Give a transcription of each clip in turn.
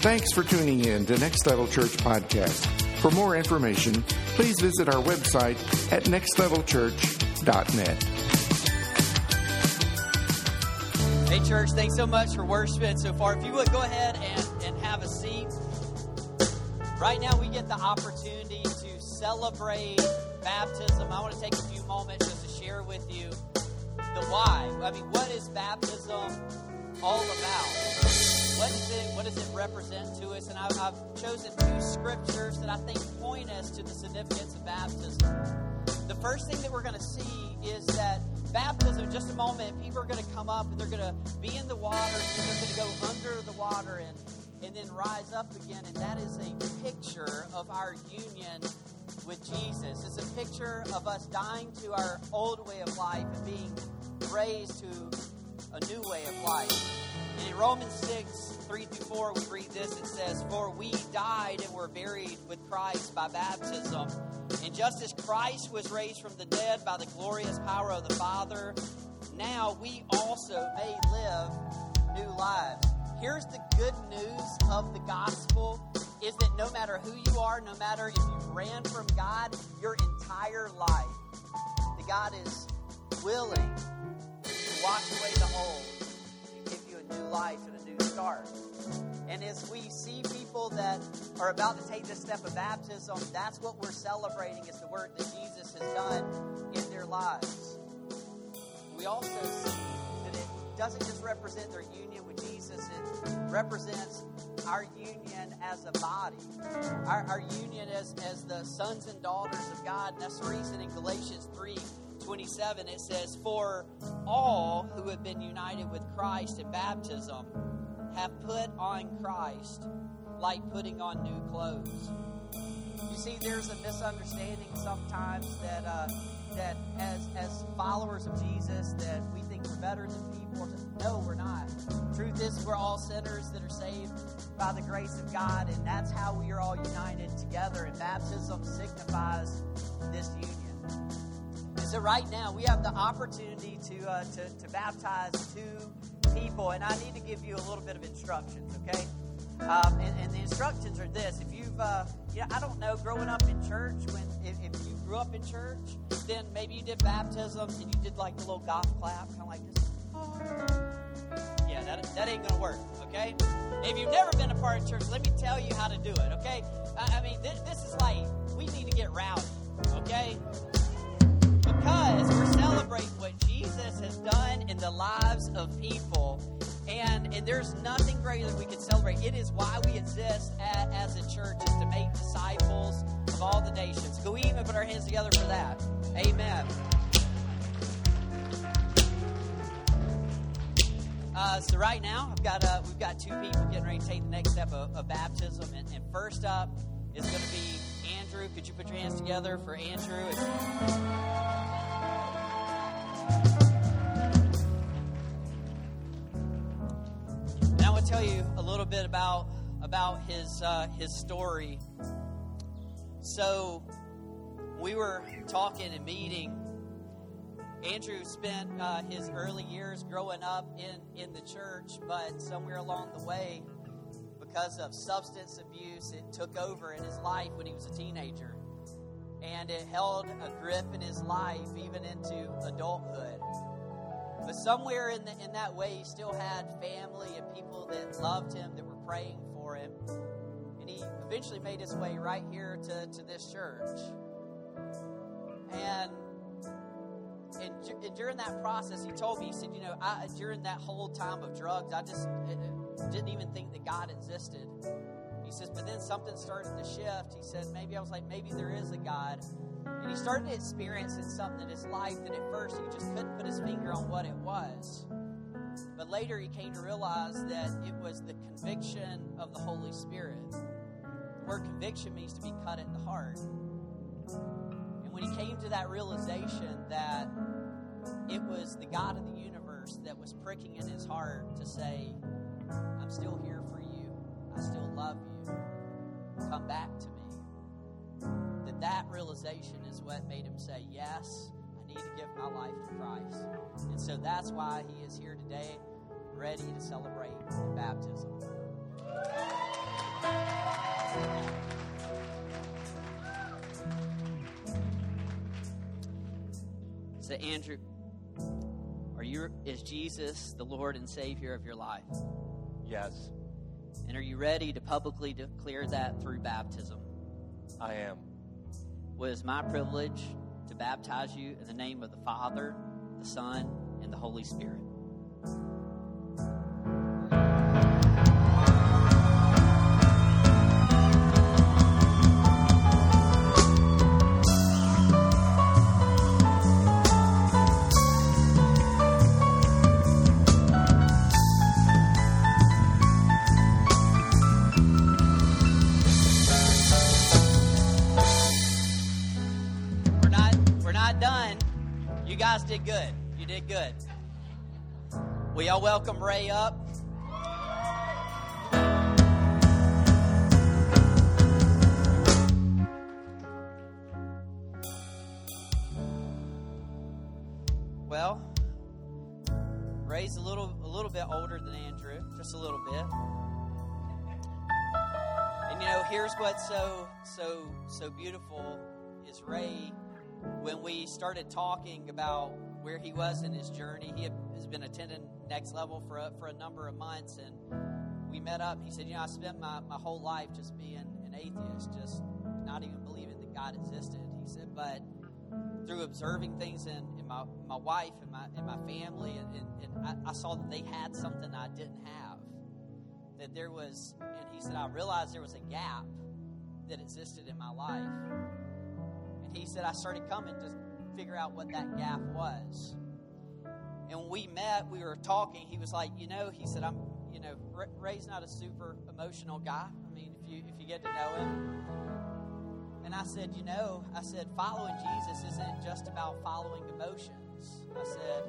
Thanks for tuning in to Next Level Church Podcast. For more information, please visit our website at nextlevelchurch.net. Hey, church, thanks so much for worshiping so far. If you would go ahead and, and have a seat. Right now, we get the opportunity to celebrate baptism. I want to take a few moments just to share with you the why. I mean, what is baptism all about? What is it? What does it represent to us? And I've, I've chosen two scriptures that I think point us to the significance of baptism. The first thing that we're going to see is that baptism, just a moment, people are going to come up and they're going to be in the water and they're going to go under the water and, and then rise up again. And that is a picture of our union with Jesus. It's a picture of us dying to our old way of life and being raised to a new way of life. And in Romans 6, 3 through 4, we read this. It says, For we died and were buried with Christ by baptism. And just as Christ was raised from the dead by the glorious power of the Father, now we also may live new lives. Here's the good news of the gospel is that no matter who you are, no matter if you ran from God your entire life, that God is willing to wash away the you a new life and a new start. And as we see people that are about to take this step of baptism, that's what we're celebrating is the work that Jesus has done in their lives. We also see that it doesn't just represent their union with Jesus, it represents our union as a body, our, our union as, as the sons and daughters of God. And that's the reason in Galatians 3 27 it says, For all who have been united with Christ in baptism have put on Christ like putting on new clothes. You see, there's a misunderstanding sometimes that uh, that as as followers of Jesus that we think we're better than people. No, we're not. Truth is, we're all sinners that are saved by the grace of God, and that's how we are all united together. And baptism signifies this union. So, right now, we have the opportunity to uh, to, to baptize two people, and I need to give you a little bit of instructions. Okay. Um, and, and, the instructions are this: If you've, uh, yeah, I don't know, growing up in church, when if, if, you grew up in church, then maybe you did baptism and you did like the little golf clap, kind of like this. Yeah, that, that ain't gonna work. Okay. If you've never been a part of church, let me tell you how to do it. Okay. I, I mean, this, this is like we need to get rowdy. Okay. Because we're celebrating what Jesus has done in the lives of people and, and there's nothing greater that we can celebrate. It is why we exist at, as a church, is to make disciples of all the nations. We even put our hands together for that? Amen. Uh, so right now, I've got uh, we've got two people getting ready to take the next step of, of baptism, and, and, first up is going to be Andrew. Could you put your hands together for Andrew? And I want to tell you a little bit about about his uh, his story. So we were talking and meeting. Andrew spent uh, his early years growing up in in the church, but somewhere along the way, because of substance abuse, it took over in his life when he was a teenager, and it held a grip in his life even into adulthood. But somewhere in, the, in that way, he still had family and people that loved him, that were praying for him. And he eventually made his way right here to, to this church. And, and, and during that process, he told me, he said, you know, I, during that whole time of drugs, I just didn't even think that God existed. He says, but then something started to shift. He said, maybe I was like, maybe there is a God. And he started to experiencing something in his life that at first he just couldn't put his finger on what it was. But later he came to realize that it was the conviction of the Holy Spirit. The word conviction means to be cut at the heart. And when he came to that realization that it was the God of the universe that was pricking in his heart to say, I'm still here for you. I still love you. Come back to me. That that realization is what made him say, Yes, I need to give my life to Christ. And so that's why he is here today, ready to celebrate baptism. So Andrew, are you is Jesus the Lord and Savior of your life? Yes, And are you ready to publicly declare that through baptism? I am. Well, it's my privilege to baptize you in the name of the Father, the Son, and the Holy Spirit. Y'all welcome Ray up? Well, Ray's a little a little bit older than Andrew, just a little bit. And you know, here's what's so so so beautiful is Ray when we started talking about where he was in his journey. He has been attending Next Level for a, for a number of months, and we met up. He said, "You know, I spent my, my whole life just being an atheist, just not even believing that God existed." He said, "But through observing things in, in my, my wife and my and my family, and, and, and I, I saw that they had something I didn't have. That there was, and he said, I realized there was a gap that existed in my life." And he said, I started coming to figure out what that gap was. And when we met, we were talking. He was like, you know, he said, I'm, you know, Ray's not a super emotional guy. I mean, if you if you get to know him. And I said, you know, I said, following Jesus isn't just about following emotions. I said,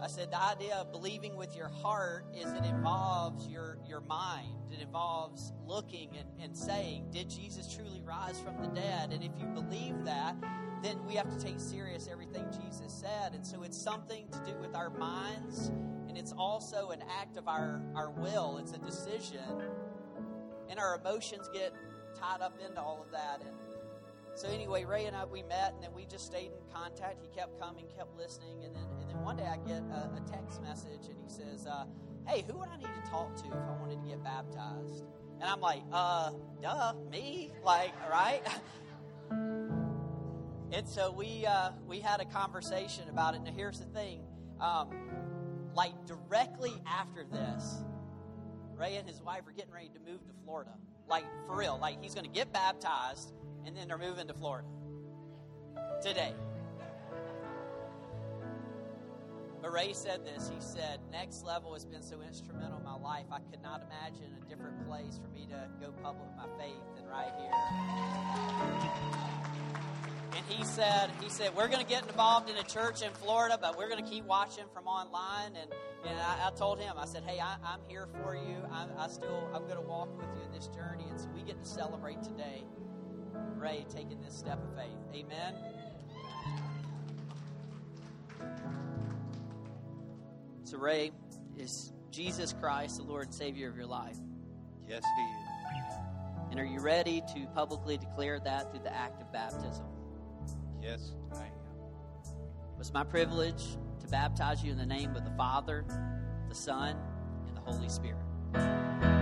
I said the idea of believing with your heart is it involves your your mind. It involves looking and, and saying, Did Jesus truly rise from the dead? And if you believe that, then we have to take serious everything Jesus said. And so it's something to do with our minds, and it's also an act of our, our will. It's a decision. And our emotions get tied up into all of that. And so anyway, Ray and I we met, and then we just stayed in contact. He kept coming, kept listening, and then and then one day I get a, a text message, and he says, uh, "Hey, who would I need to talk to if I wanted to get baptized?" And I'm like, "Uh, duh, me, like, right?" and so we uh, we had a conversation about it. Now here's the thing, um, like directly after this, Ray and his wife are getting ready to move to Florida. Like for real, like he's going to get baptized and then they're moving to Florida today. But Ray said this. He said, Next Level has been so instrumental in my life. I could not imagine a different place for me to go public with my faith than right here. And he said, he said, we're going to get involved in a church in Florida, but we're going to keep watching from online. And, and I, I told him, I said, hey, I, am here for you. I, I still, I'm going to walk with you in this journey. And so we get to celebrate today Ray taking this step of faith. Amen. So, Ray, is Jesus Christ the Lord and Savior of your life? Yes, He is. And are you ready to publicly declare that through the act of baptism? Yes, I am. It was my privilege to baptize you in the name of the Father, the Son, and the Holy Spirit.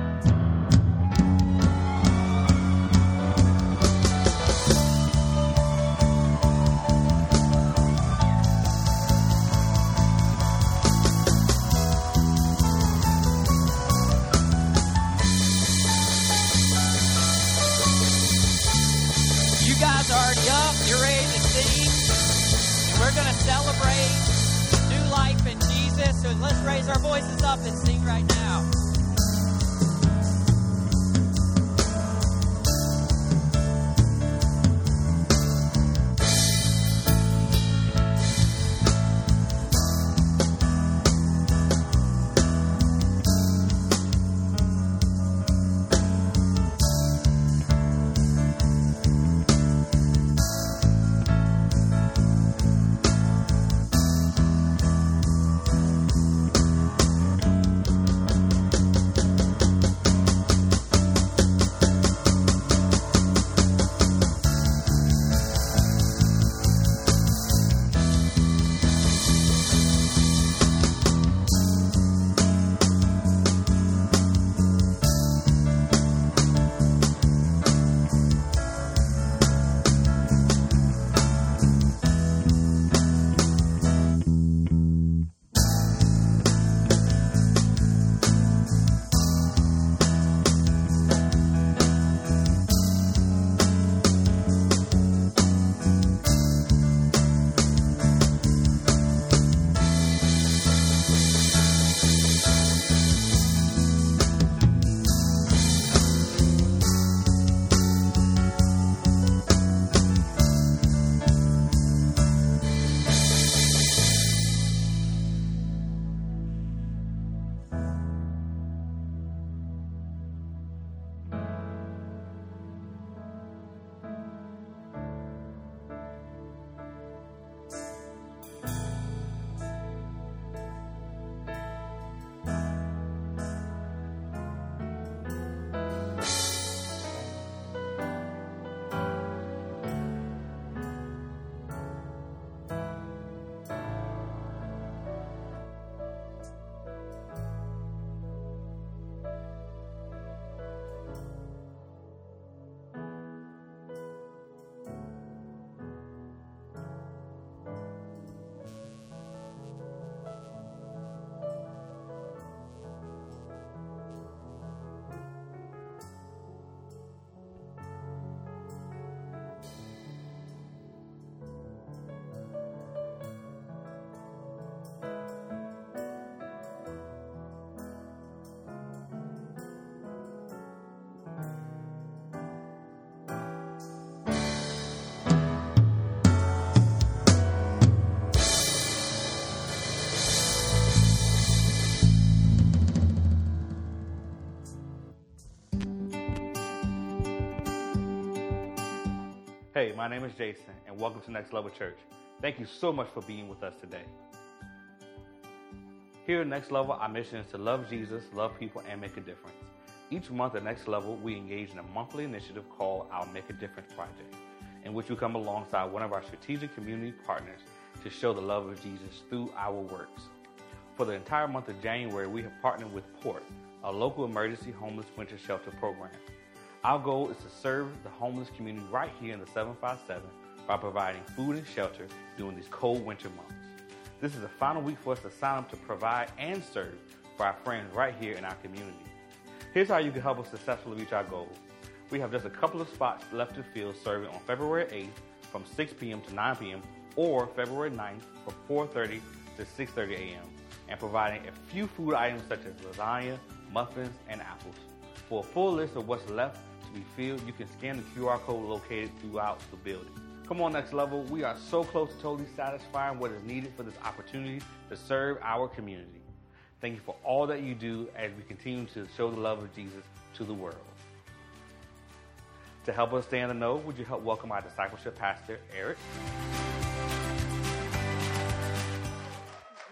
Hey, my name is Jason, and welcome to Next Level Church. Thank you so much for being with us today. Here at Next Level, our mission is to love Jesus, love people, and make a difference. Each month at Next Level, we engage in a monthly initiative called our Make a Difference Project, in which we come alongside one of our strategic community partners to show the love of Jesus through our works. For the entire month of January, we have partnered with PORT, a local emergency homeless winter shelter program. Our goal is to serve the homeless community right here in the 757 by providing food and shelter during these cold winter months. This is the final week for us to sign up to provide and serve for our friends right here in our community. Here's how you can help us successfully reach our goal. We have just a couple of spots left to fill serving on February 8th from 6 p.m. to 9 p.m. or February 9th from 4.30 to 6.30 a.m. and providing a few food items such as lasagna, muffins, and apples. For a full list of what's left be filled, you can scan the QR code located throughout the building. Come on, next level. We are so close to totally satisfying what is needed for this opportunity to serve our community. Thank you for all that you do as we continue to show the love of Jesus to the world. To help us stay in the know, would you help welcome our discipleship pastor, Eric?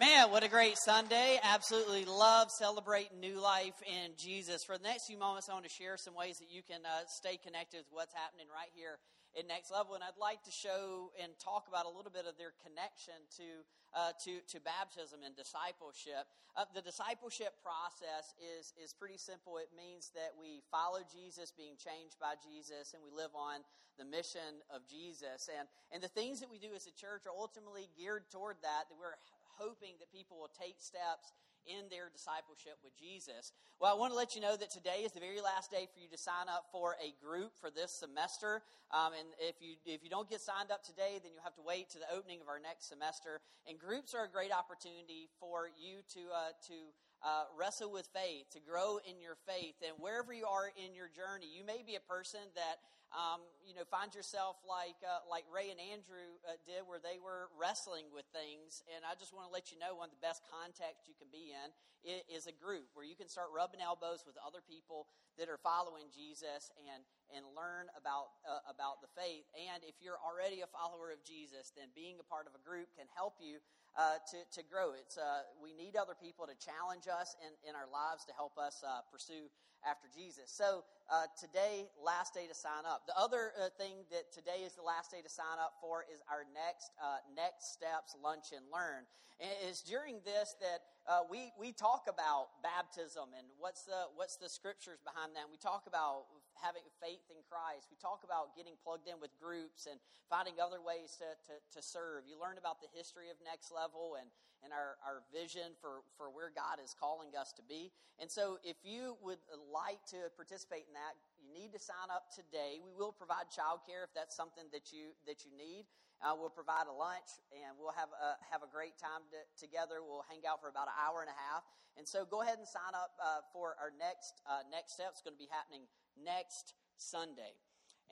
Man, what a great Sunday. Absolutely love celebrating new life in Jesus. For the next few moments, I want to share some ways that you can uh, stay connected with what's happening right here at Next Level. And I'd like to show and talk about a little bit of their connection to, uh, to, to baptism and discipleship. Uh, the discipleship process is, is pretty simple. It means that we follow Jesus, being changed by Jesus, and we live on the mission of Jesus. And, and the things that we do as a church are ultimately geared toward that, that we're hoping that people will take steps in their discipleship with Jesus. Well, I want to let you know that today is the very last day for you to sign up for a group for this semester. Um, and if you if you don't get signed up today, then you'll have to wait to the opening of our next semester. And groups are a great opportunity for you to uh, to uh, wrestle with faith, to grow in your faith, and wherever you are in your journey, you may be a person that um, you know, finds yourself like uh, like Ray and Andrew uh, did, where they were wrestling with things. And I just want to let you know one of the best contexts you can be in is, a group where you can start rubbing elbows with other people that are following Jesus and and learn about uh, about the faith. And if you're already a follower of Jesus, then being a part of a group can help you uh, to, to grow. It's, uh, we need other people to challenge us in, in our lives to help us uh, pursue after Jesus. So uh, today, last day to sign up. The other uh, thing that today is the last day to sign up for is our next uh, next steps lunch and learn. And it's during this that we we talk about baptism and what's the what's the scriptures behind that. We talk about having faith in Christ. We talk about getting plugged in with groups and finding other ways to, to, to serve. You learn about the history of Next Level and and our, our vision for, for where God is calling us to be. And so, if you would like to participate in that, you need to sign up today. We will provide childcare if that's something that you that you need. Uh, we'll provide a lunch, and we'll have a, have a great time to, together. We'll hang out for about an hour and a half. And so, go ahead and sign up uh, for our next uh, next step. It's going to be happening next Sunday.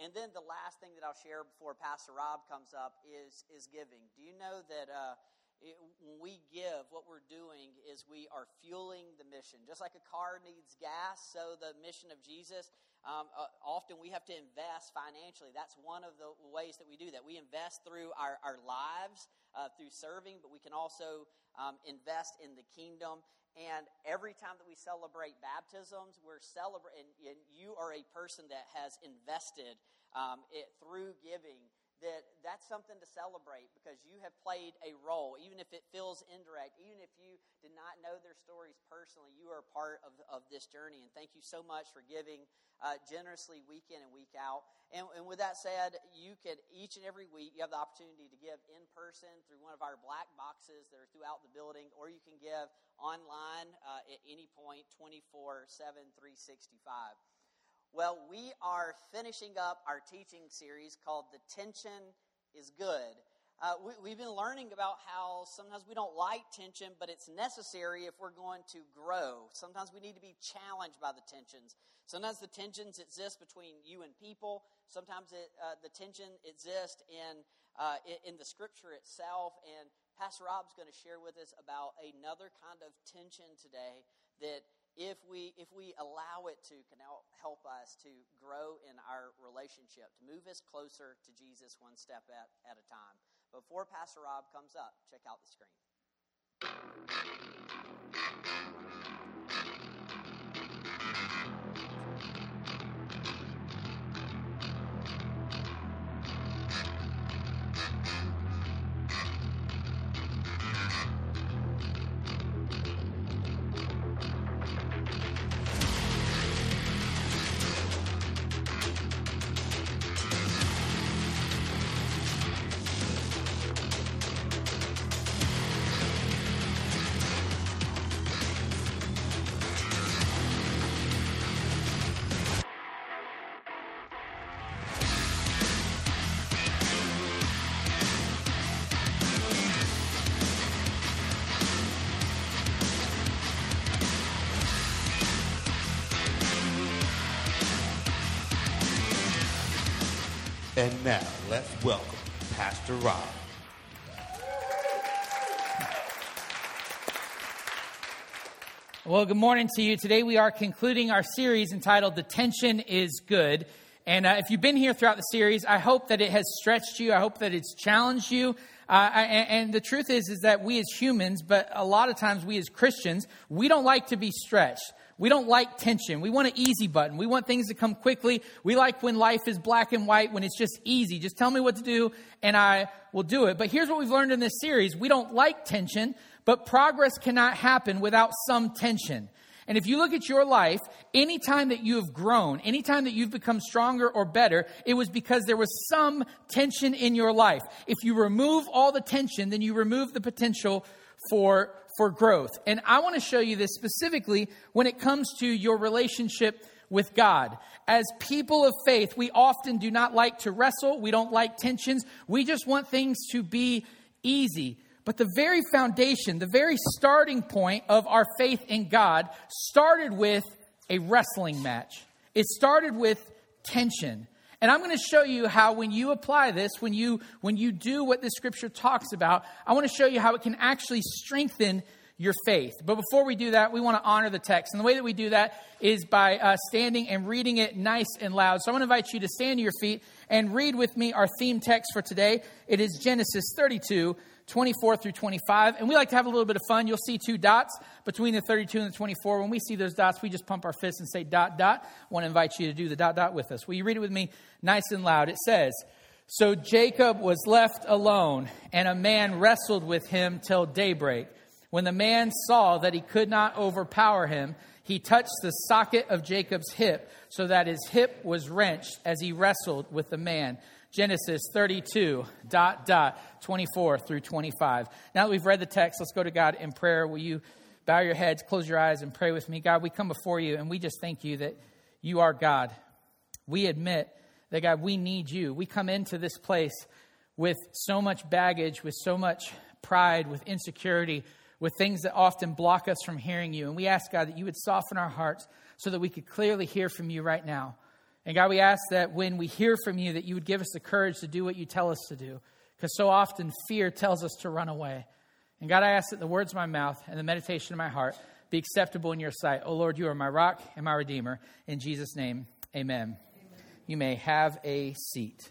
And then the last thing that I'll share before Pastor Rob comes up is is giving. Do you know that? Uh, it, when we give, what we're doing is we are fueling the mission. Just like a car needs gas, so the mission of Jesus, um, uh, often we have to invest financially. That's one of the ways that we do that. We invest through our, our lives, uh, through serving, but we can also um, invest in the kingdom. And every time that we celebrate baptisms, we're celebrating, and you are a person that has invested um, it through giving that that's something to celebrate because you have played a role, even if it feels indirect, even if you did not know their stories personally, you are a part of, of this journey. And thank you so much for giving uh, generously week in and week out. And, and with that said, you can each and every week you have the opportunity to give in person through one of our black boxes that are throughout the building, or you can give online uh, at any point 24 7 365. Well, we are finishing up our teaching series called The Tension is Good. Uh, we, have been learning about how sometimes we don't like tension, but it's necessary if we're going to grow. Sometimes we need to be challenged by the tensions. Sometimes the tensions exist between you and people. Sometimes it, uh, the tension exists in, uh, in the scripture itself. And Pastor Rob's going to share with us about another kind of tension today that if we if we allow it to can help us to grow in our relationship, to move us closer to Jesus one step at, at a time. Before Pastor Rob comes up, check out the screen. And now, let's welcome Pastor Rob. Well, good morning to you. Today we are concluding our series entitled The Tension is Good. And uh, if you've been here throughout the series, I hope that it has stretched you. I hope that it's challenged you. Uh, and, and the truth is, is that we as humans, but a lot of times we as Christians, we don't like to be stretched. We don't like tension. We want an easy button. We want things to come quickly. We like when life is black and white, when it's just easy. Just tell me what to do and I will do it. But here's what we've learned in this series. We don't like tension, but progress cannot happen without some tension. And if you look at your life, anytime that you have grown, anytime that you've become stronger or better, it was because there was some tension in your life. If you remove all the tension, then you remove the potential for for growth. And I want to show you this specifically when it comes to your relationship with God. As people of faith, we often do not like to wrestle. We don't like tensions. We just want things to be easy. But the very foundation, the very starting point of our faith in God started with a wrestling match. It started with tension. And I'm going to show you how when you apply this, when you when you do what the scripture talks about, I want to show you how it can actually strengthen your faith. But before we do that, we want to honor the text. And the way that we do that is by uh, standing and reading it nice and loud. So I want to invite you to stand to your feet and read with me our theme text for today. It is Genesis 32, 24 through 25. And we like to have a little bit of fun. You'll see two dots between the 32 and the 24. When we see those dots, we just pump our fists and say dot, dot. I want to invite you to do the dot, dot with us. Will you read it with me nice and loud? It says, So Jacob was left alone, and a man wrestled with him till daybreak. When the man saw that he could not overpower him, he touched the socket of Jacob's hip so that his hip was wrenched as he wrestled with the man. Genesis 32, dot, dot, 24 through 25. Now that we've read the text, let's go to God in prayer. Will you bow your heads, close your eyes, and pray with me? God, we come before you and we just thank you that you are God. We admit that, God, we need you. We come into this place with so much baggage, with so much pride, with insecurity, with things that often block us from hearing you. And we ask, God, that you would soften our hearts so that we could clearly hear from you right now. And God, we ask that when we hear from you, that you would give us the courage to do what you tell us to do. Because so often fear tells us to run away. And God, I ask that the words of my mouth and the meditation of my heart be acceptable in your sight. Oh Lord, you are my rock and my redeemer. In Jesus' name, amen. amen. You may have a seat.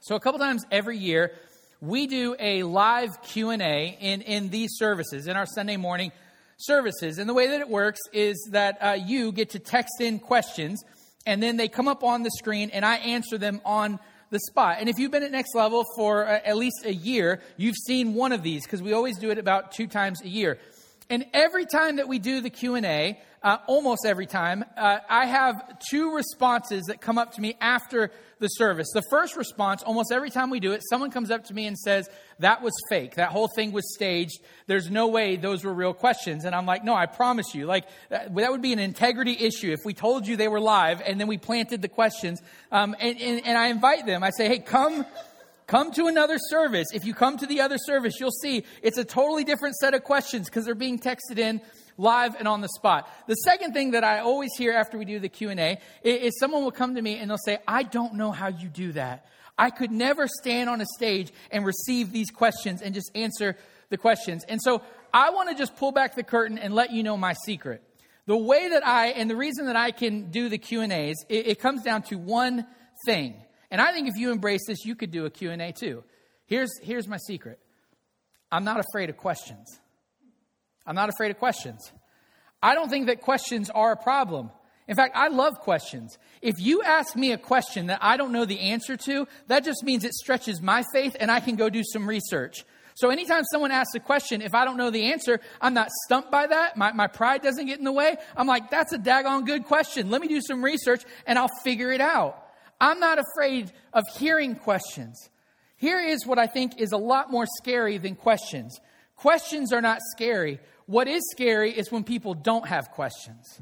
So a couple times every year, we do a live Q&A in, in these services, in our Sunday morning services. And the way that it works is that uh, you get to text in questions, and then they come up on the screen, and I answer them on the spot. And if you've been at Next Level for uh, at least a year, you've seen one of these because we always do it about two times a year. And every time that we do the Q&A, uh, almost every time, uh, I have two responses that come up to me after the service. The first response, almost every time we do it, someone comes up to me and says, That was fake. That whole thing was staged. There's no way those were real questions. And I'm like, No, I promise you. Like, that, would be an integrity issue if we told you they were live and then we planted the questions. Um, and, and, and I invite them. I say, Hey, come. Come to another service. If you come to the other service, you'll see it's a totally different set of questions because they're being texted in live and on the spot. The second thing that I always hear after we do the Q&A is someone will come to me and they'll say, "I don't know how you do that. I could never stand on a stage and receive these questions and just answer the questions." And so I want to just pull back the curtain and let you know my secret. The way that I, and the reason that I can do the Q&As, it, it comes down to one thing. And I think if you embrace this, you could do a Q&A too. Here's, here's my secret. I'm not afraid of questions. I'm not afraid of questions. I don't think that questions are a problem. In fact, I love questions. If you ask me a question that I don't know the answer to, that just means it stretches my faith and I can go do some research. So anytime someone asks a question, if I don't know the answer, I'm not stumped by that. My, my pride doesn't get in the way. I'm like, that's a daggone good question. Let me do some research and I'll figure it out. I'm not afraid of hearing questions. Here is what I think is a lot more scary than questions. Questions are not scary. What is scary is when people don't have questions.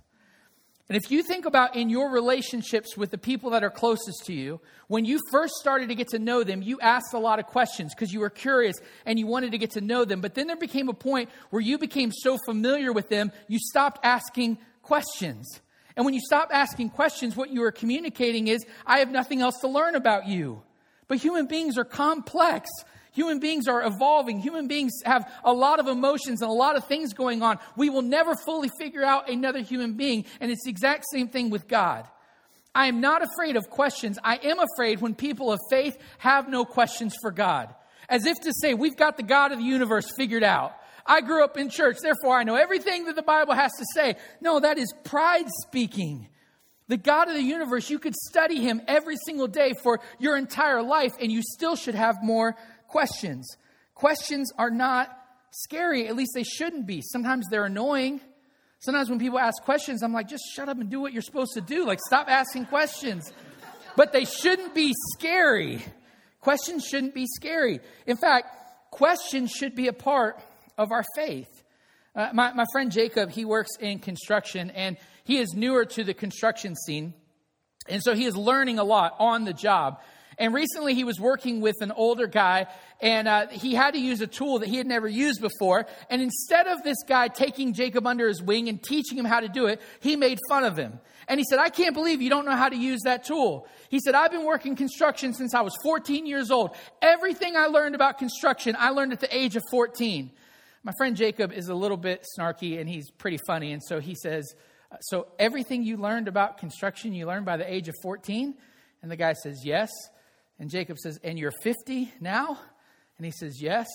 And if you think about in your relationships with the people that are closest to you, when you first started to get to know them, you asked a lot of questions because you were curious and you wanted to get to know them. But then there became a point where you became so familiar with them, you stopped asking questions. And when you stop asking questions, what you are communicating is, I have nothing else to learn about you. But human beings are complex. Human beings are evolving. Human beings have a lot of emotions and a lot of things going on. We will never fully figure out another human being. And it's the exact same thing with God. I am not afraid of questions. I am afraid when people of faith have no questions for God. As if to say, we've got the God of the universe figured out. I grew up in church, therefore I know everything that the Bible has to say. No, that is pride speaking. The God of the universe, you could study him every single day for your entire life, and you still should have more questions. Questions are not scary, at least they shouldn't be. Sometimes they're annoying. Sometimes when people ask questions, I'm like, just shut up and do what you're supposed to do. Like, stop asking questions. But they shouldn't be scary. Questions shouldn't be scary. In fact, questions should be a part of our faith. Uh, my, my friend Jacob, he works in construction and he is newer to the construction scene. And so he is learning a lot on the job. And recently he was working with an older guy and uh, he had to use a tool that he had never used before. And instead of this guy taking Jacob under his wing and teaching him how to do it, he made fun of him. And he said, I can't believe you don't know how to use that tool. He said, I've been working construction since I was 14 years old. Everything I learned about construction, I learned at the age of 14. My friend Jacob is a little bit snarky and he's pretty funny. And so he says, So everything you learned about construction, you learned by the age of 14? And the guy says, Yes. And Jacob says, And you're 50 now? And he says, Yes.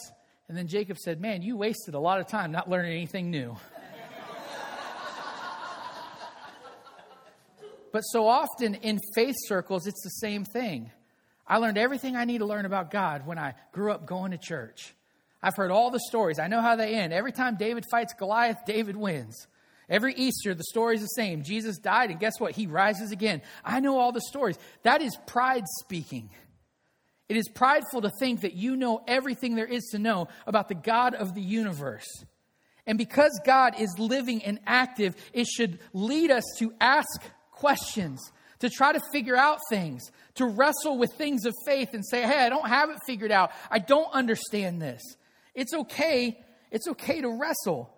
And then Jacob said, Man, you wasted a lot of time not learning anything new. but so often in faith circles, it's the same thing. I learned everything I need to learn about God when I grew up going to church. I've heard all the stories. I know how they end. Every time David fights Goliath, David wins. Every Easter, the story's the same. Jesus died, and guess what? He rises again. I know all the stories. That is pride speaking. It is prideful to think that you know everything there is to know about the God of the universe. And because God is living and active, it should lead us to ask questions, to try to figure out things, to wrestle with things of faith and say, hey, I don't have it figured out. I don't understand this. It's okay. It's okay to wrestle.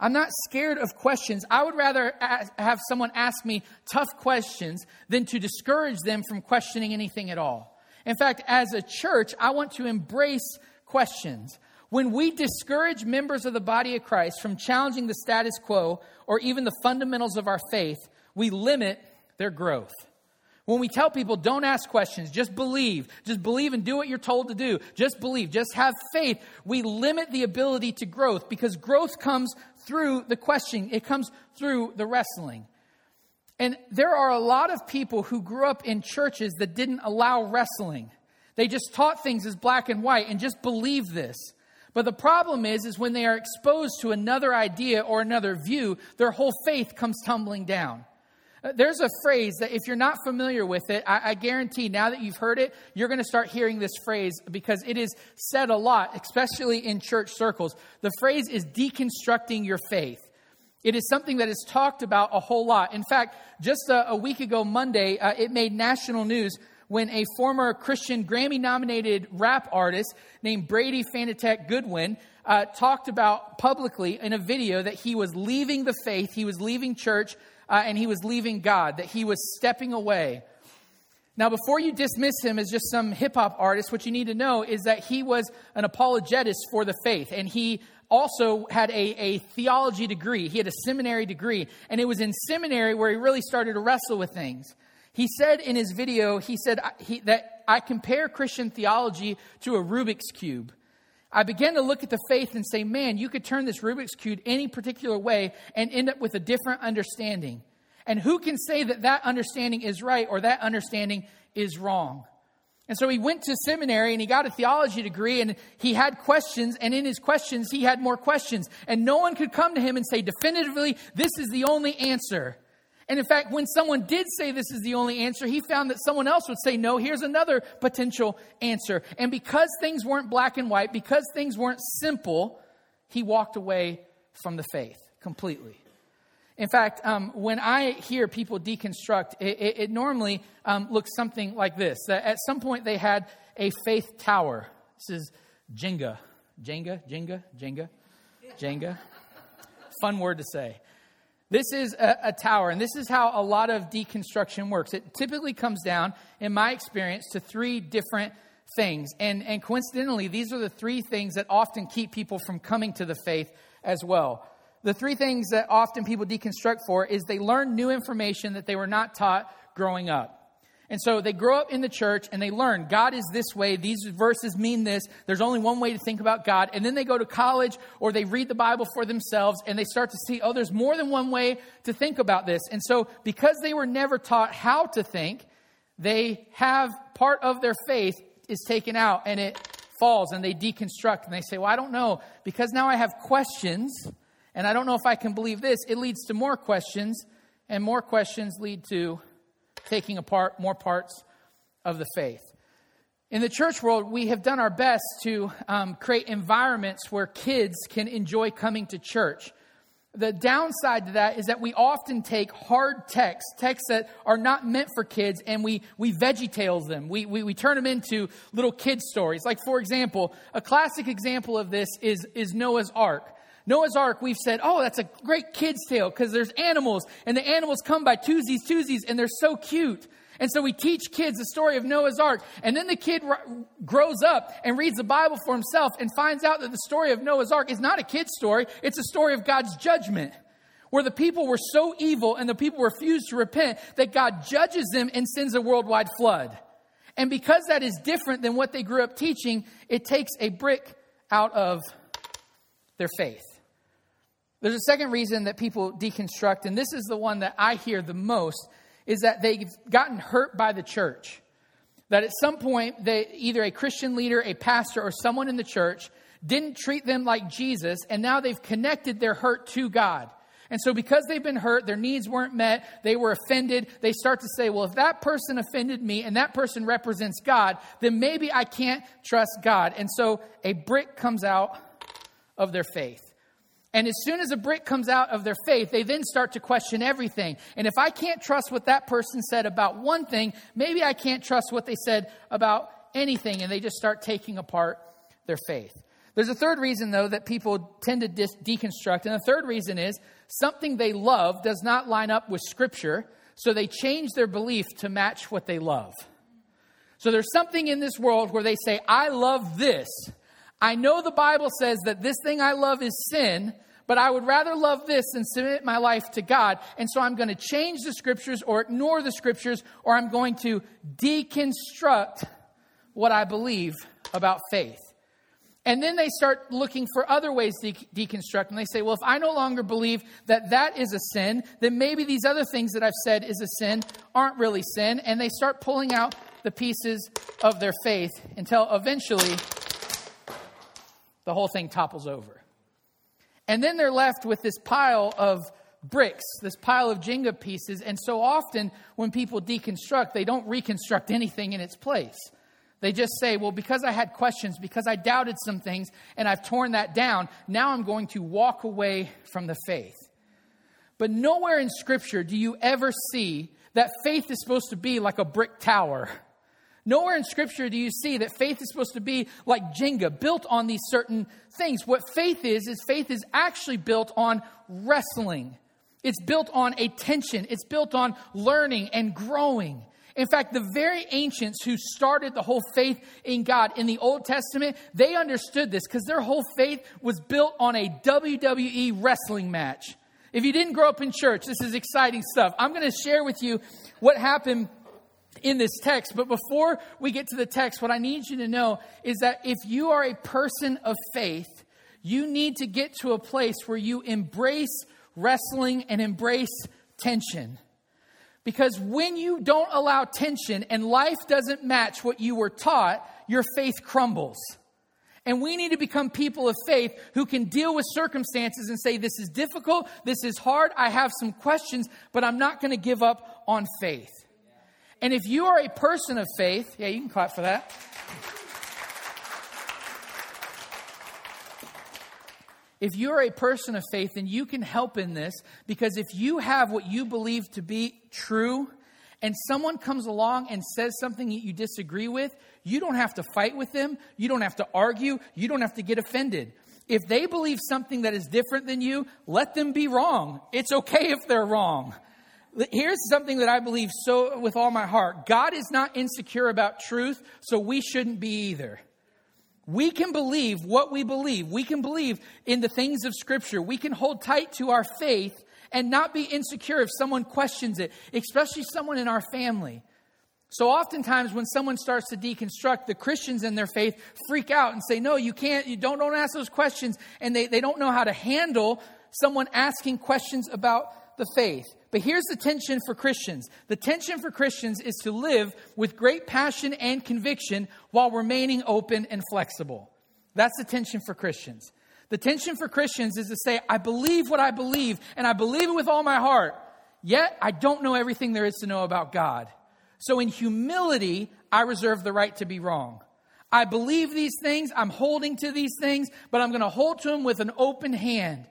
I'm not scared of questions. I would rather have someone ask me tough questions than to discourage them from questioning anything at all. In fact, as a church, I want to embrace questions. When we discourage members of the body of Christ from challenging the status quo or even the fundamentals of our faith, we limit their growth. When we tell people, don't ask questions, just believe, just believe and do what you're told to do, just believe, just have faith, we limit the ability to growth because growth comes through the questioning, it comes through the wrestling. And there are a lot of people who grew up in churches that didn't allow wrestling. They just taught things as black and white and just believe this. But the problem is, is when they are exposed to another idea or another view, their whole faith comes tumbling down. Uh, there's a phrase that if you're not familiar with it, I, I guarantee now that you've heard it, you're going to start hearing this phrase because it is said a lot, especially in church circles. The phrase is deconstructing your faith. It is something that is talked about a whole lot. In fact, just a, a week ago, Monday, uh, it made national news when a former Christian Grammy nominated rap artist named Brady Phanatik Goodwin uh, talked about publicly in a video that he was leaving the faith, he was leaving church, uh, and he was leaving God, that he was stepping away. Now, before you dismiss him as just some hip hop artist, what you need to know is that he was an apologetist for the faith, and he also had a, a theology degree. He had a seminary degree. And it was in seminary where he really started to wrestle with things. He said in his video, he said he, that I compare Christian theology to a Rubik's Cube. I began to look at the faith and say, man, you could turn this Rubik's Cube any particular way and end up with a different understanding. And who can say that that understanding is right or that understanding is wrong? And so he went to seminary and he got a theology degree and he had questions. And in his questions, he had more questions. And no one could come to him and say definitively, this is the only answer. And in fact, when someone did say this is the only answer, he found that someone else would say, no, here's another potential answer. And because things weren't black and white, because things weren't simple, he walked away from the faith completely. In fact, um, when I hear people deconstruct, it, it, it normally um, looks something like this. At some point, they had a faith tower. This is Jenga. Jenga? Jenga? Jenga? Jenga? Fun word to say. This is a, a, tower, and this is how a lot of deconstruction works. It typically comes down, in my experience, to three different things. And, and coincidentally, these are the three things that often keep people from coming to the faith as well. The three things that often people deconstruct for is they learn new information that they were not taught growing up. And so they grow up in the church and they learn God is this way. These verses mean this. There's only one way to think about God. And then they go to college or they read the Bible for themselves and they start to see, oh, there's more than one way to think about this. And so because they were never taught how to think, they have part of their faith is taken out and it falls and they deconstruct and they say, well, I don't know because now I have questions and I don't know if I can believe this. It leads to more questions and more questions lead to taking apart more parts of the faith. In the church world, we have done our best to um, create environments where kids can enjoy coming to church. The downside to that is that we often take hard texts, texts that are not meant for kids, and we, we veggie tales them. We, we, we turn them into little kid stories. Like, for example, a classic example of this is, is Noah's Ark. Noah's Ark, we've said, oh, that's a great kid's tale because there's animals, and the animals come by twosies, twosies, and they're so cute. And so we teach kids the story of Noah's Ark. And then the kid r- grows up and reads the Bible for himself and finds out that the story of Noah's Ark is not a kid's story, it's a story of God's judgment. Where the people were so evil and the people refused to repent that God judges them and sends a worldwide flood. And because that is different than what they grew up teaching, it takes a brick out of their faith. There's a second reason that people deconstruct, and this is the one that I hear the most, is that they've gotten hurt by the church. That at some point, they, either a Christian leader, a pastor, or someone in the church didn't treat them like Jesus, and now they've connected their hurt to God. And so, because they've been hurt, their needs weren't met, they were offended, they start to say, well, if that person offended me and that person represents God, then maybe I can't trust God. And so, a brick comes out of their faith. And as soon as a brick comes out of their faith, they then start to question everything. And if I can't trust what that person said about one thing, maybe I can't trust what they said about anything. And they just start taking apart their faith. There's a third reason, though, that people tend to dis- deconstruct. And the third reason is something they love does not line up with Scripture, so they change their belief to match what they love. So there's something in this world where they say, I love this. I know the Bible says that this thing I love is sin, but I would rather love this than submit my life to God. And so I'm going to change the scriptures or ignore the scriptures, or I'm going to deconstruct what I believe about faith. And then they start looking for other ways to deconstruct. And they say, well, if I no longer believe that that is a sin, then maybe these other things that I've said is a sin aren't really sin. And they start pulling out the pieces of their faith until eventually the whole thing topples over. And then they're left with this pile of bricks, this pile of Jenga pieces. And so often when people deconstruct, they don't reconstruct anything in its place. They just say, well, because I had questions, because I doubted some things, and I've torn that down, now I'm going to walk away from the faith. But nowhere in Scripture do you ever see that faith is supposed to be like a brick tower Nowhere in Scripture do you see that faith is supposed to be like Jenga, built on these certain things. What faith is, is faith is actually built on wrestling. It's built on a tension. It's built on learning and growing. In fact, the very ancients who started the whole faith in God in the Old Testament, they understood this because their whole faith was built on a WWE wrestling match. If you didn't grow up in church, this is exciting stuff. I'm going to share with you what happened in this text. But before we get to the text, what I need you to know is that if you are a person of faith, you need to get to a place where you embrace wrestling and embrace tension. Because when you don't allow tension and life doesn't match what you were taught, your faith crumbles. And we need to become people of faith who can deal with circumstances and say, This is difficult, this is hard, I have some questions, but I'm not going to give up on faith. And if you are a person of faith, yeah, you can clap for that. If you're a person of faith, then you can help in this because if you have what you believe to be true and someone comes along and says something that you disagree with, you don't have to fight with them. You don't have to argue. You don't have to get offended. If they believe something that is different than you, let them be wrong. It's okay if they're wrong. Here's something that I believe so with all my heart God is not insecure about truth, so we shouldn't be either. We can believe what we believe. We can believe in the things of Scripture. We can hold tight to our faith and not be insecure if someone questions it, especially someone in our family. So oftentimes when someone starts to deconstruct, the Christians in their faith freak out and say, no, you can't, you don't, don't ask those questions. And they, they don't know how to handle someone asking questions about the faith. But here's the tension for Christians the tension for Christians is to live with great passion and conviction while remaining open and flexible. That's the tension for Christians. The tension for Christians is to say, I believe what I believe, and I believe it with all my heart, yet I don't know everything there is to know about God. So in humility, I reserve the right to be wrong. I believe these things, I'm holding to these things, but I'm going to hold to them with an open hand.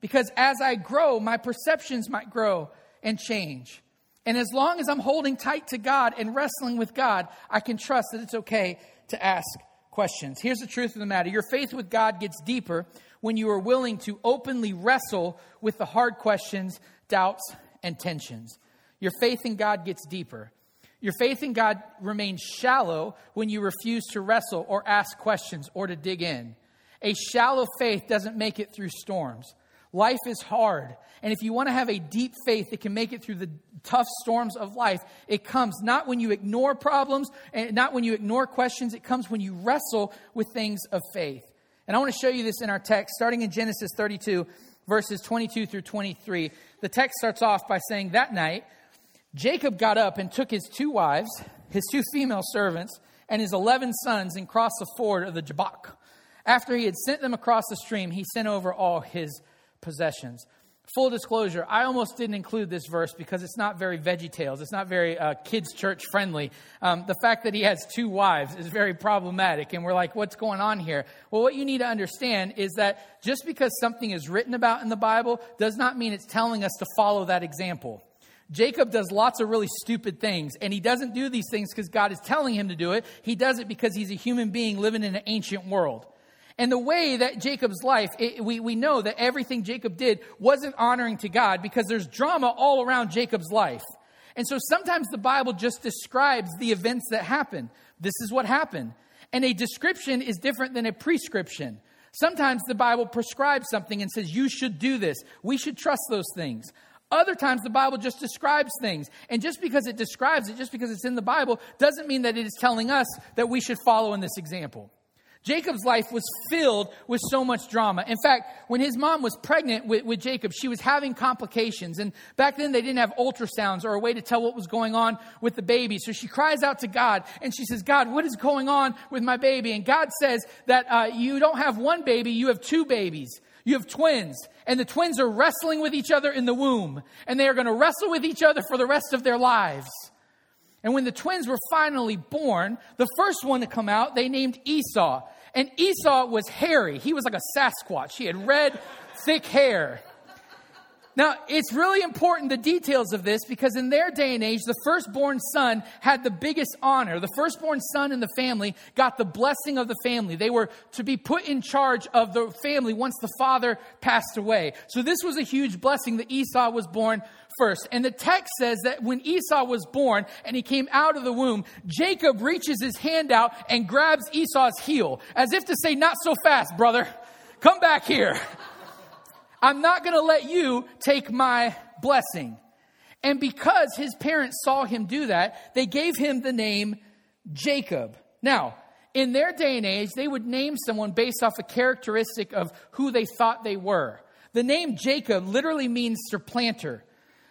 Because as I grow, my perceptions might grow and change. And as long as I'm holding tight to God and wrestling with God, I can trust that it's okay to ask questions. Here's the truth of the matter your faith with God gets deeper when you are willing to openly wrestle with the hard questions, doubts, and tensions. Your faith in God gets deeper. Your faith in God remains shallow when you refuse to wrestle or ask questions or to dig in. A shallow faith doesn't make it through storms. Life is hard. And if you want to have a deep faith that can make it through the tough storms of life, it comes not when you ignore problems and not when you ignore questions. It comes when you wrestle with things of faith. And I want to show you this in our text, starting in Genesis 32, verses 22 through 23. The text starts off by saying, That night, Jacob got up and took his two wives, his two female servants, and his 11 sons and crossed the ford of the Jabbok. After he had sent them across the stream, he sent over all his possessions. Full disclosure, I almost didn't include this verse because it's not very Veggie Tales. It's not very uh, kids' church friendly. Um, the fact that he has two wives is very problematic, and we're like, what's going on here? Well, what you need to understand is that just because something is written about in the Bible does not mean it's telling us to follow that example. Jacob does lots of really stupid things, and he doesn't do these things because God is telling him to do it. He does it because he's a human being living in an ancient world. And the way that Jacob's life, it, we, we know that everything Jacob did wasn't honoring to God because there's drama all around Jacob's life. And so sometimes the Bible just describes the events that happen. This is what happened. And a description is different than a prescription. Sometimes the Bible prescribes something and says, You should do this. We should trust those things. Other times the Bible just describes things. And just because it describes it, just because it's in the Bible, doesn't mean that it is telling us that we should follow in this example. Jacob's life was filled with so much drama. In fact, when his mom was pregnant with, with, Jacob, she was having complications. And back then, they didn't have ultrasounds or a way to tell what was going on with the baby. So she cries out to God and she says, God, what is going on with my baby? And God says that uh, you don't have one baby, you have two babies. You have twins, and the twins are wrestling with each other in the womb, and they are going to wrestle with each other for the rest of their lives. And when the twins were finally born, the first one to come out, they named Esau. And Esau was hairy. He was like a Sasquatch. He had red, thick hair. Now, it's really important the details of this because in their day and age, the firstborn son had the biggest honor. The firstborn son in the family got the blessing of the family. They were to be put in charge of the family once the father passed away. So this was a huge blessing that Esau was born first. And the text says that when Esau was born and he came out of the womb, Jacob reaches his hand out and grabs Esau's heel, as if to say, Not so fast, brother. Come back here. I'm not going to let you take my blessing. And because his parents saw him do that, they gave him the name Jacob. Now, in their day and age, they would name someone based off a characteristic of who they thought they were. The name Jacob literally means supplanter.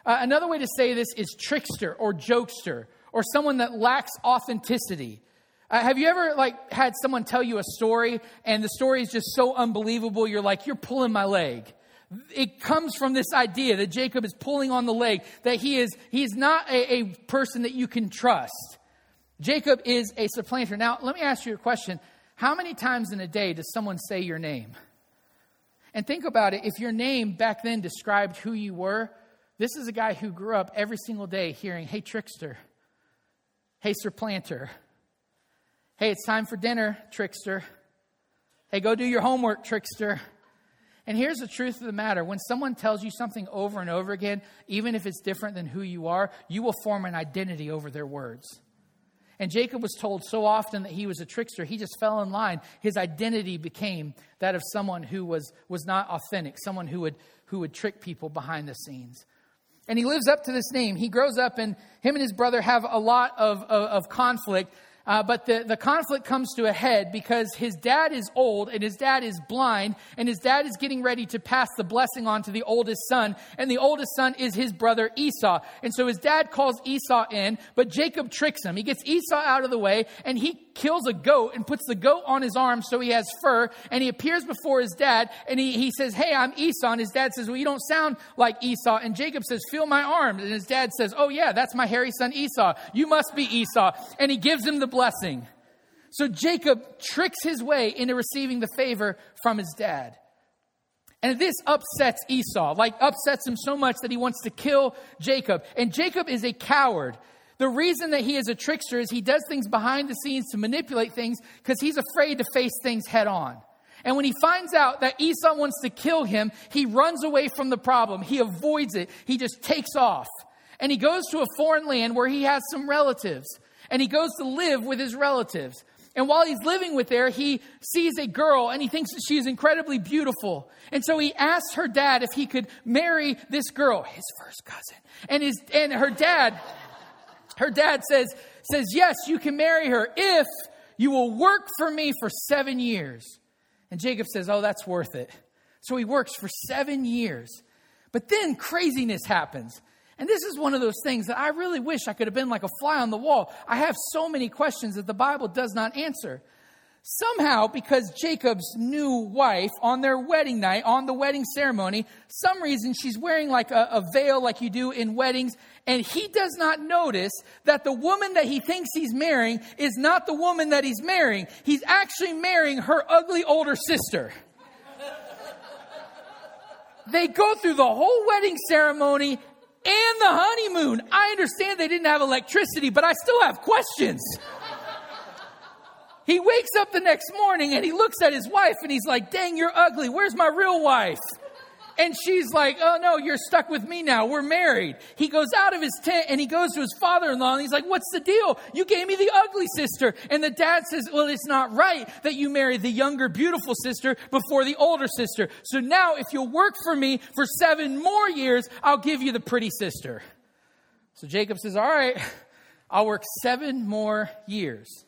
Uh, another way to say this is trickster or jokester or someone that lacks authenticity. Uh, have you ever like had someone tell you a story and the story is just so unbelievable you're like you're pulling my leg? it comes from this idea that Jacob is pulling on the leg, that he is he's not a, a person that you can trust. Jacob is a supplanter. Now, let me ask you a question. How many times in a day does someone say your name? And think about it. If your name back then described who you were, this is a guy who grew up every single day hearing, hey, trickster. Hey, supplanter. Hey, it's time for dinner, trickster. Hey, go do your homework, trickster. And here's the truth of the matter when someone tells you something over and over again, even if it's different than who you are, you will form an identity over their words. And Jacob was told so often that he was a trickster, he just fell in line. His identity became that of someone who was, was not authentic, someone who would, who would trick people behind the scenes. And he lives up to this name. He grows up, and him and his brother have a lot of, of, of conflict uh, but the, the conflict comes to a head because his dad is old and his dad is blind, and his dad is getting ready to pass the blessing on to the oldest son, and the oldest son is his brother Esau. And so his dad calls Esau in, but Jacob tricks him. He gets Esau out of the way, and he kills a goat and puts the goat on his arm so he has fur, and he appears before his dad, and he, he says, Hey, I'm Esau. And his dad says, Well, you don't sound like Esau. And Jacob says, Feel my arm. And his dad says, Oh, yeah, that's my hairy son Esau. You must be Esau. And he gives him the blessing. So Jacob tricks his way into receiving the favor from his dad. And this upsets Esau, like upsets him so much that he wants to kill Jacob. And Jacob is a coward. The reason that he is a trickster is he does things behind the scenes to manipulate things because he's afraid to face things head on. And when he finds out that Esau wants to kill him, he runs away from the problem. He avoids it. He just takes off. And he goes to a foreign land where he has some relatives. And he goes to live with his relatives. And while he's living with there, he sees a girl and he thinks that she is incredibly beautiful. And so he asks her dad if he could marry this girl, his first cousin. And his and her dad, her dad says, says, Yes, you can marry her if you will work for me for seven years. And Jacob says, Oh, that's worth it. So he works for seven years. But then craziness happens. And this is one of those things that I really wish I could have been like a fly on the wall. I have so many questions that the Bible does not answer. Somehow, because Jacob's new wife, on their wedding night, on the wedding ceremony, some reason she's wearing like a, a, veil like you do in weddings, and he does not notice that the woman that he thinks he's marrying is not the woman that he's marrying. He's actually marrying her ugly older sister. they go through the whole wedding ceremony and the honeymoon. I understand they didn't have electricity, but I still have questions. he wakes up the next morning and he looks at his wife and he's like, Dang, you're ugly. Where's my real wife? And she's like, Oh no, you're stuck with me now. We're married. He goes out of his tent and he goes to his father in law and he's like, What's the deal? You gave me the ugly sister. And the dad says, Well, it's not right that you marry the younger, beautiful sister before the older sister. So now, if you'll work for me for seven more years, I'll give you the pretty sister. So Jacob says, All right, I'll work seven more years.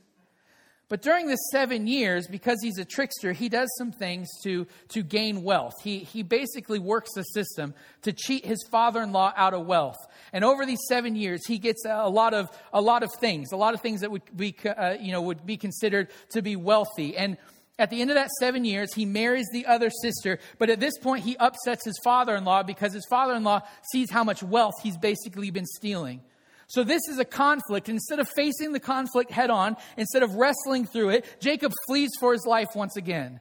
But during the seven years, because he's a trickster, he does some things to, to gain wealth. He, he basically works the system to cheat his father in law out of wealth. And over these seven years, he gets a lot of, a lot of things, a lot of things that would be, uh, you know, would be considered to be wealthy. And at the end of that seven years, he marries the other sister, but at this point, he upsets his father in law because his father in law sees how much wealth he's basically been stealing. So this is a conflict. Instead of facing the conflict head on, instead of wrestling through it, Jacob flees for his life once again.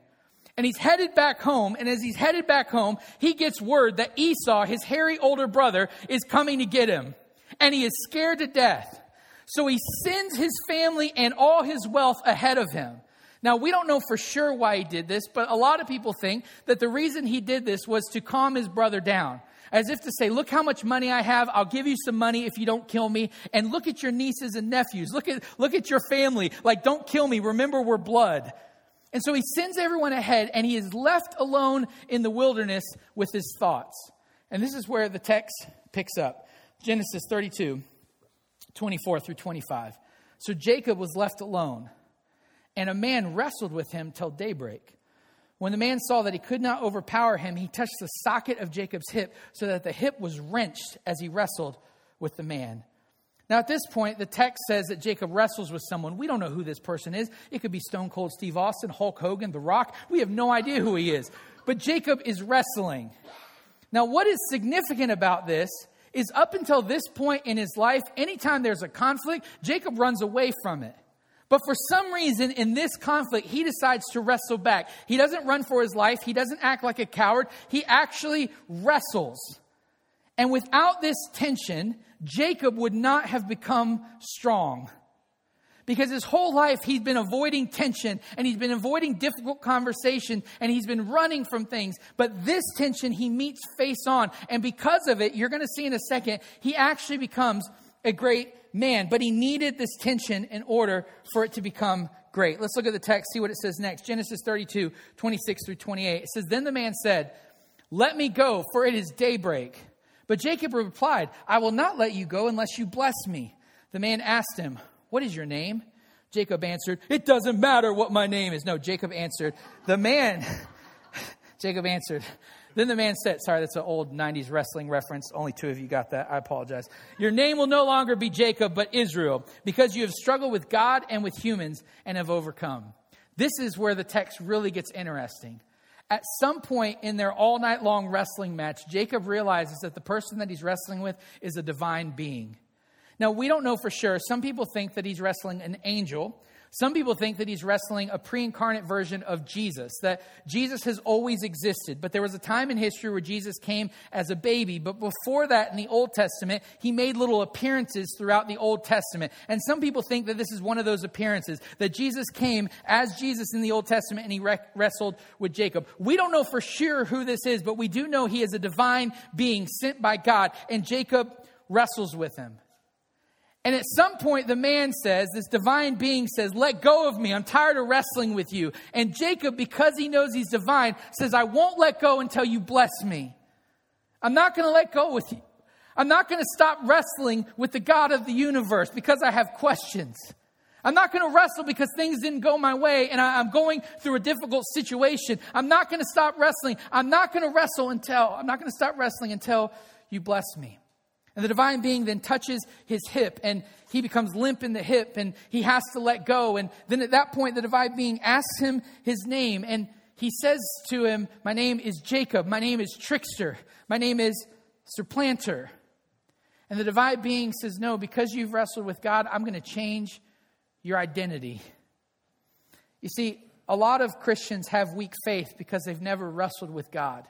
And he's headed back home. And as he's headed back home, he gets word that Esau, his hairy older brother, is coming to get him. And he is scared to death. So he sends his family and all his wealth ahead of him. Now, we don't know for sure why he did this, but a lot of people think that the reason he did this was to calm his brother down. As if to say, look how much money I have. I'll give you some money if you don't kill me. And look at your nieces and nephews. Look at, look at your family. Like, don't kill me. Remember, we're blood. And so he sends everyone ahead and he is left alone in the wilderness with his thoughts. And this is where the text picks up Genesis 32, 24 through 25. So Jacob was left alone, and a man wrestled with him till daybreak. When the man saw that he could not overpower him, he touched the socket of Jacob's hip so that the hip was wrenched as he wrestled with the man. Now, at this point, the text says that Jacob wrestles with someone. We don't know who this person is. It could be Stone Cold Steve Austin, Hulk Hogan, The Rock. We have no idea who he is. But Jacob is wrestling. Now, what is significant about this is up until this point in his life, anytime there's a conflict, Jacob runs away from it. But for some reason, in this conflict, he decides to wrestle back. He doesn't run for his life. He doesn't act like a coward. He actually wrestles. And without this tension, Jacob would not have become strong. Because his whole life he's been avoiding tension and he's been avoiding difficult conversation and he's been running from things. But this tension he meets face on. And because of it, you're going to see in a second, he actually becomes a great man. But he needed this tension in order for it to become great. Let's look at the text, see what it says next. Genesis 32, 26 through 28. It says, Then the man said, Let me go, for it is daybreak. But Jacob replied, I will not let you go unless you bless me. The man asked him, What is your name? Jacob answered, It doesn't matter what my name is. No, Jacob answered, The man, Jacob answered, then the man said, Sorry, that's an old 90s wrestling reference. Only two of you got that. I apologize. Your name will no longer be Jacob, but Israel, because you have struggled with God and with humans and have overcome. This is where the text really gets interesting. At some point in their all night long wrestling match, Jacob realizes that the person that he's wrestling with is a divine being. Now, we don't know for sure. Some people think that he's wrestling an angel. Some people think that he's wrestling a pre incarnate version of Jesus, that Jesus has always existed. But there was a time in history where Jesus came as a baby. But before that, in the Old Testament, he made little appearances throughout the Old Testament. And some people think that this is one of those appearances, that Jesus came as Jesus in the Old Testament and he wrestled with Jacob. We don't know for sure who this is, but we do know he is a divine being sent by God, and Jacob wrestles with him. And at some point, the man says, this divine being says, Let go of me. I'm tired of wrestling with you. And Jacob, because he knows he's divine, says, I won't let go until you bless me. I'm not going to let go with you. I'm not going to stop wrestling with the God of the universe because I have questions. I'm not going to wrestle because things didn't go my way and I, am going through a difficult situation. I'm not going to stop wrestling. I'm not going to wrestle until, I'm not going to stop wrestling until you bless me. And the divine being then touches his hip and he becomes limp in the hip and he has to let go. And then at that point, the divine being asks him his name and he says to him, My name is Jacob. My name is Trickster. My name is Supplanter. And the divine being says, No, because you've wrestled with God, I'm going to change your identity. You see, a lot of Christians have weak faith because they've never wrestled with God.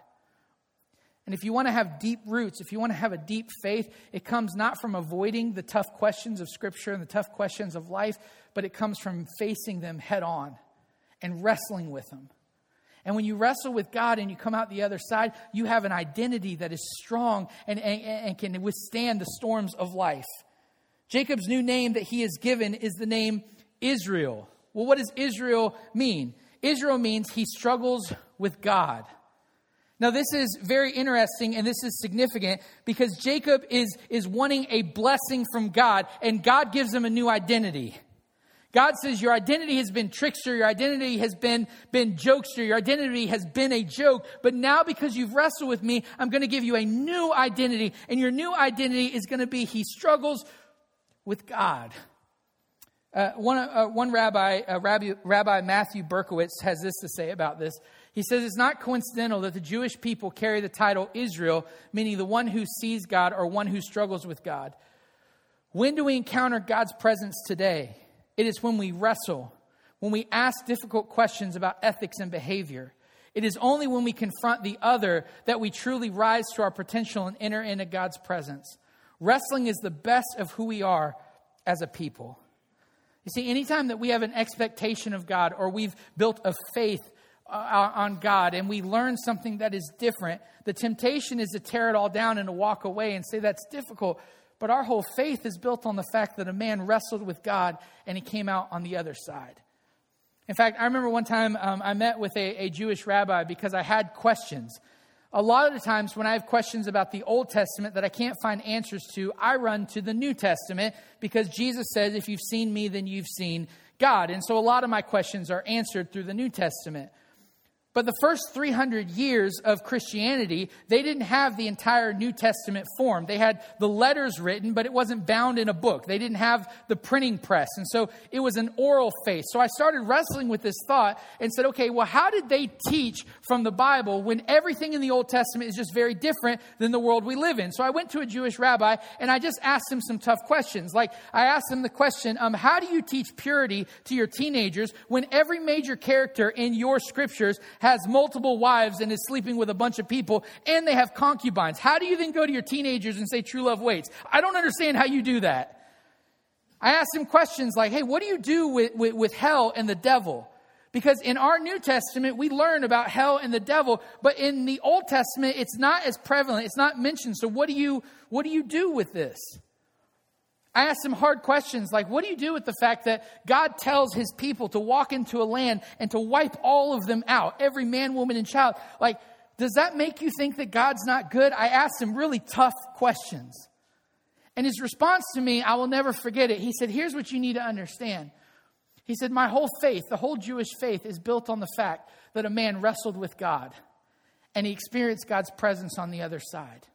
And if you want to have deep roots, if you want to have a deep faith, it comes not from avoiding the tough questions of Scripture and the tough questions of life, but it comes from facing them head on and wrestling with them. And when you wrestle with God and you come out the other side, you have an identity that is strong and, and, and can withstand the storms of life. Jacob's new name that he is given is the name Israel. Well, what does Israel mean? Israel means he struggles with God. Now, this is very interesting and this is significant because Jacob is, is wanting a blessing from God, and God gives him a new identity. God says, Your identity has been trickster, your identity has been, been jokester, your identity has been a joke, but now because you've wrestled with me, I'm going to give you a new identity, and your new identity is going to be he struggles with God. Uh, one, uh, one rabbi, uh, rabbi, rabbi Matthew Berkowitz, has this to say about this. He says it's not coincidental that the Jewish people carry the title Israel, meaning the one who sees God or one who struggles with God. When do we encounter God's presence today? It is when we wrestle, when we ask difficult questions about ethics and behavior. It is only when we confront the other that we truly rise to our potential and enter into God's presence. Wrestling is the best of who we are as a people. You see, anytime that we have an expectation of God or we've built a faith uh, on God and we learn something that is different, the temptation is to tear it all down and to walk away and say that's difficult. But our whole faith is built on the fact that a man wrestled with God and he came out on the other side. In fact, I remember one time um, I met with a, a Jewish rabbi because I had questions. A lot of the times when I have questions about the Old Testament that I can't find answers to, I run to the New Testament because Jesus says, if you've seen me, then you've seen God. And so a lot of my questions are answered through the New Testament. But the first 300 years of Christianity, they didn't have the entire New Testament form. They had the letters written, but it wasn't bound in a book. They didn't have the printing press. And so it was an oral faith. So I started wrestling with this thought and said, okay, well, how did they teach from the Bible when everything in the Old Testament is just very different than the world we live in? So I went to a Jewish rabbi and I just asked him some tough questions. Like I asked him the question, um, how do you teach purity to your teenagers when every major character in your scriptures has multiple wives and is sleeping with a bunch of people, and they have concubines. How do you then go to your teenagers and say true love waits? I don't understand how you do that. I asked him questions like, hey, what do you do with, with, with hell and the devil? Because in our New Testament, we learn about hell and the devil, but in the Old Testament, it's not as prevalent. It's not mentioned. So what do you, what do you do with this? I asked him hard questions like, what do you do with the fact that God tells his people to walk into a land and to wipe all of them out, every man, woman, and child? Like, does that make you think that God's not good? I asked him really tough questions. And his response to me, I will never forget it. He said, Here's what you need to understand. He said, My whole faith, the whole Jewish faith, is built on the fact that a man wrestled with God and he experienced God's presence on the other side.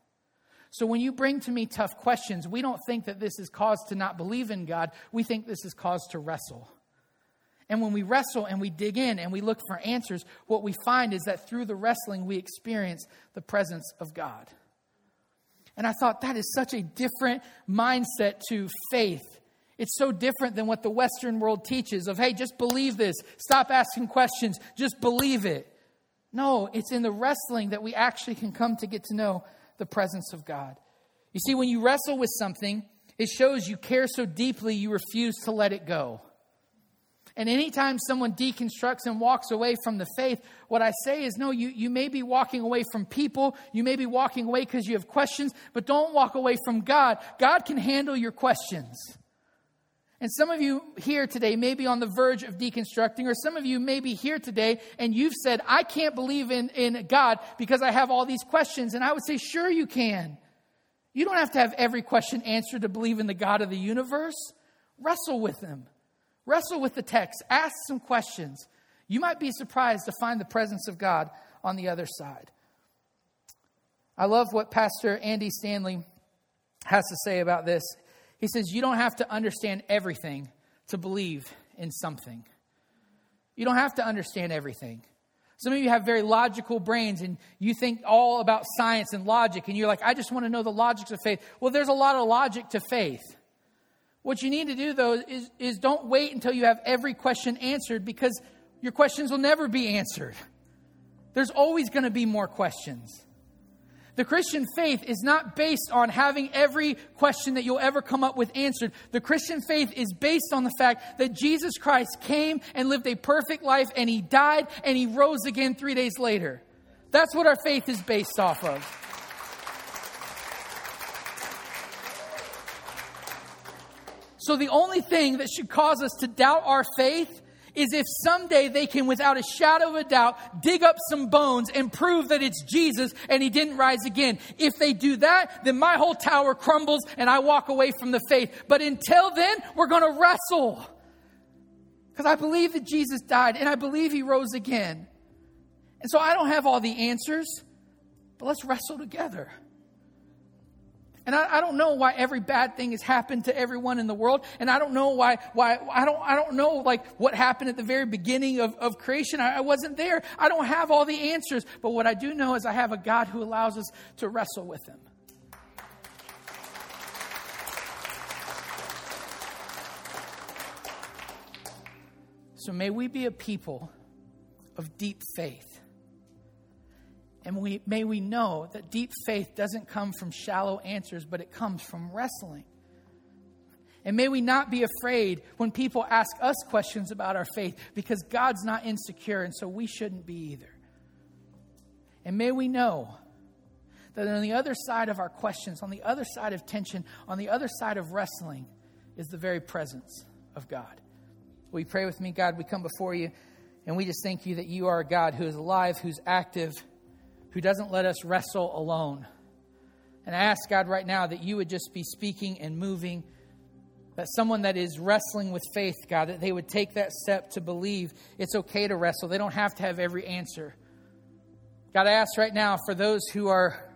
So when you bring to me tough questions, we don't think that this is cause to not believe in God. We think this is cause to wrestle. And when we wrestle and we dig in and we look for answers, what we find is that through the wrestling, we experience the presence of God. And I thought that is such a different mindset to faith. It's so different than what the Western world teaches of, hey, just believe this, stop asking questions, just believe it. No, it's in the wrestling that we actually can come to get to know the presence of God. You see, when you wrestle with something, it shows you care so deeply you refuse to let it go. And anytime someone deconstructs and walks away from the faith, what I say is no, you, you may be walking away from people. You may be walking away because you have questions, but don't walk away from God. God can handle your questions. And some of you here today may be on the verge of deconstructing, or some of you may be here today and you've said, I can't believe in, in God because I have all these questions. And I would say, sure, you can. You don't have to have every question answered to believe in the God of the universe. Wrestle with Him, wrestle with the text, ask some questions. You might be surprised to find the presence of God on the other side. I love what Pastor Andy Stanley has to say about this. He says, You don't have to understand everything to believe in something. You don't have to understand everything. Some of you have very logical brains and you think all about science and logic, and you're like, I just want to know the logics of faith. Well, there's a lot of logic to faith. What you need to do, though, is, is don't wait until you have every question answered because your questions will never be answered. There's always going to be more questions. The Christian faith is not based on having every question that you'll ever come up with answered. The Christian faith is based on the fact that Jesus Christ came and lived a perfect life and he died and he rose again three days later. That's what our faith is based off of. So the only thing that should cause us to doubt our faith is if someday they can, without a shadow of a doubt, dig up some bones and prove that it's Jesus and he didn't rise again. If they do that, then my whole tower crumbles and I walk away from the faith. But until then, we're going to wrestle. Because I believe that Jesus died and I believe he rose again. And so I don't have all the answers, but let's wrestle together. And I, I, don't know why every bad thing has happened to everyone in the world. And I don't know why, why, I don't, I don't know like what happened at the very beginning of, of creation. I, I wasn't there. I don't have all the answers. But what I do know is I have a God who allows us to wrestle with him. So may we be a people of deep faith. And we, may we know that deep faith doesn't come from shallow answers, but it comes from wrestling. And may we not be afraid when people ask us questions about our faith because God's not insecure, and so we shouldn't be either. And may we know that on the other side of our questions, on the other side of tension, on the other side of wrestling, is the very presence of God. Will you pray with me? God, we come before you, and we just thank you that you are a God who is alive, who's active, who doesn't let us wrestle alone. And I ask God right now that you would just be speaking and moving, that someone that is wrestling with faith, God, that they would take that step to believe it's okay to wrestle. They don't have to have every answer. God, I ask right now for those who are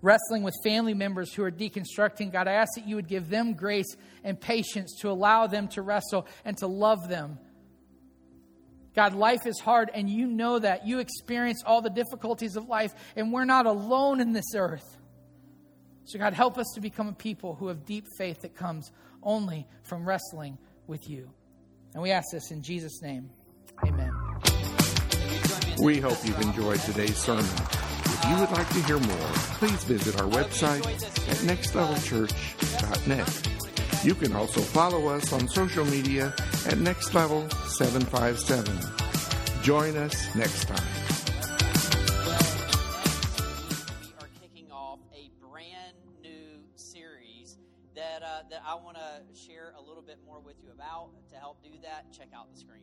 wrestling with family members who are deconstructing, God, I ask that you would give them grace and patience to allow them to wrestle and to love them. God, life is hard, and you know that. You experience all the difficulties of life, and we're not alone in this earth. So, God, help us to become a people who have deep faith that comes only from wrestling with you. And we ask this in Jesus' name. Amen. We hope you've enjoyed today's sermon. If you would like to hear more, please visit our website at nextlevelchurch.net. You can also follow us on social media at Next Level 757. Join us next time. We are kicking off a brand new series that, uh, that I want to share a little bit more with you about. To help do that, check out the screen.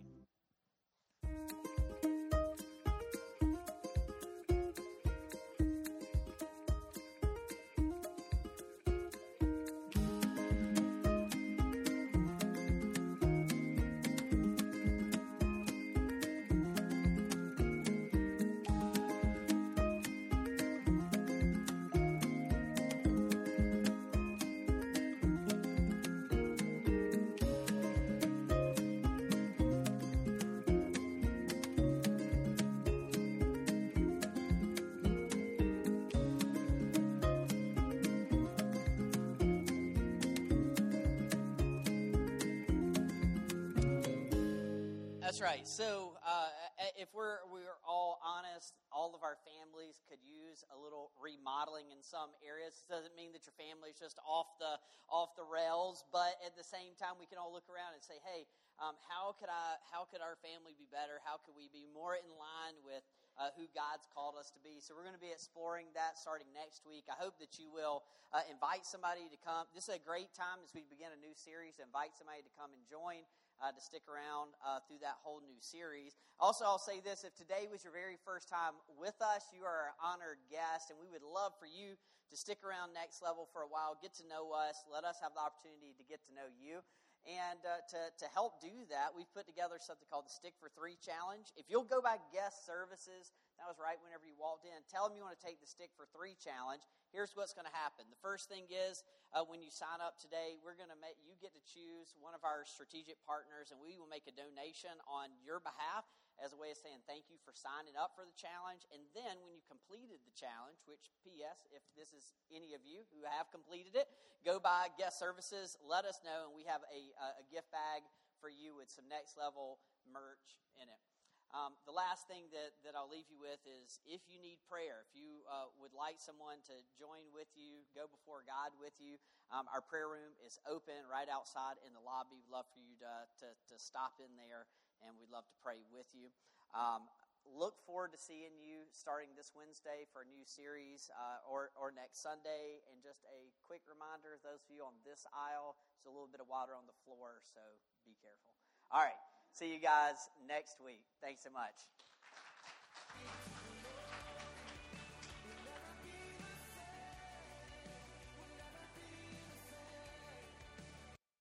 Remodeling in some areas. It doesn't mean that your family is just off the off the rails, but at the same time, we can all look around and say, "Hey, um, how could I? How could our family be better? How could we be more in line with uh, who God's called us to be?" So, we're going to be exploring that starting next week. I hope that you will uh, invite somebody to come. This is a great time as we begin a new series. Invite somebody to come and join uh, to stick around uh, through that whole new series. Also, I'll say this if today was your very first time with us, you are an honored guest, and we would love for you to stick around next level for a while, get to know us, let us have the opportunity to get to know you. And uh, to, to help do that, we've put together something called the Stick for Three Challenge. If you'll go by guest services, that was right whenever you walked in, tell them you want to take the Stick for Three Challenge. Here's what's going to happen. The first thing is uh, when you sign up today, we're going to make you get to choose one of our strategic partners, and we will make a donation on your behalf as a way of saying thank you for signing up for the challenge. And then when you completed the challenge, which, P.S., if this is any of you who have completed it, go by guest services, let us know, and we have a, a gift bag for you with some next level merch in it. Um, the last thing that, that I'll leave you with is if you need prayer, if you uh, would like someone to join with you, go before God with you, um, our prayer room is open right outside in the lobby. We'd love for you to, to, to stop in there, and we'd love to pray with you. Um, look forward to seeing you starting this Wednesday for a new series uh, or, or next Sunday. And just a quick reminder those of you on this aisle, there's a little bit of water on the floor, so be careful. All right. See you guys next week. Thanks so much.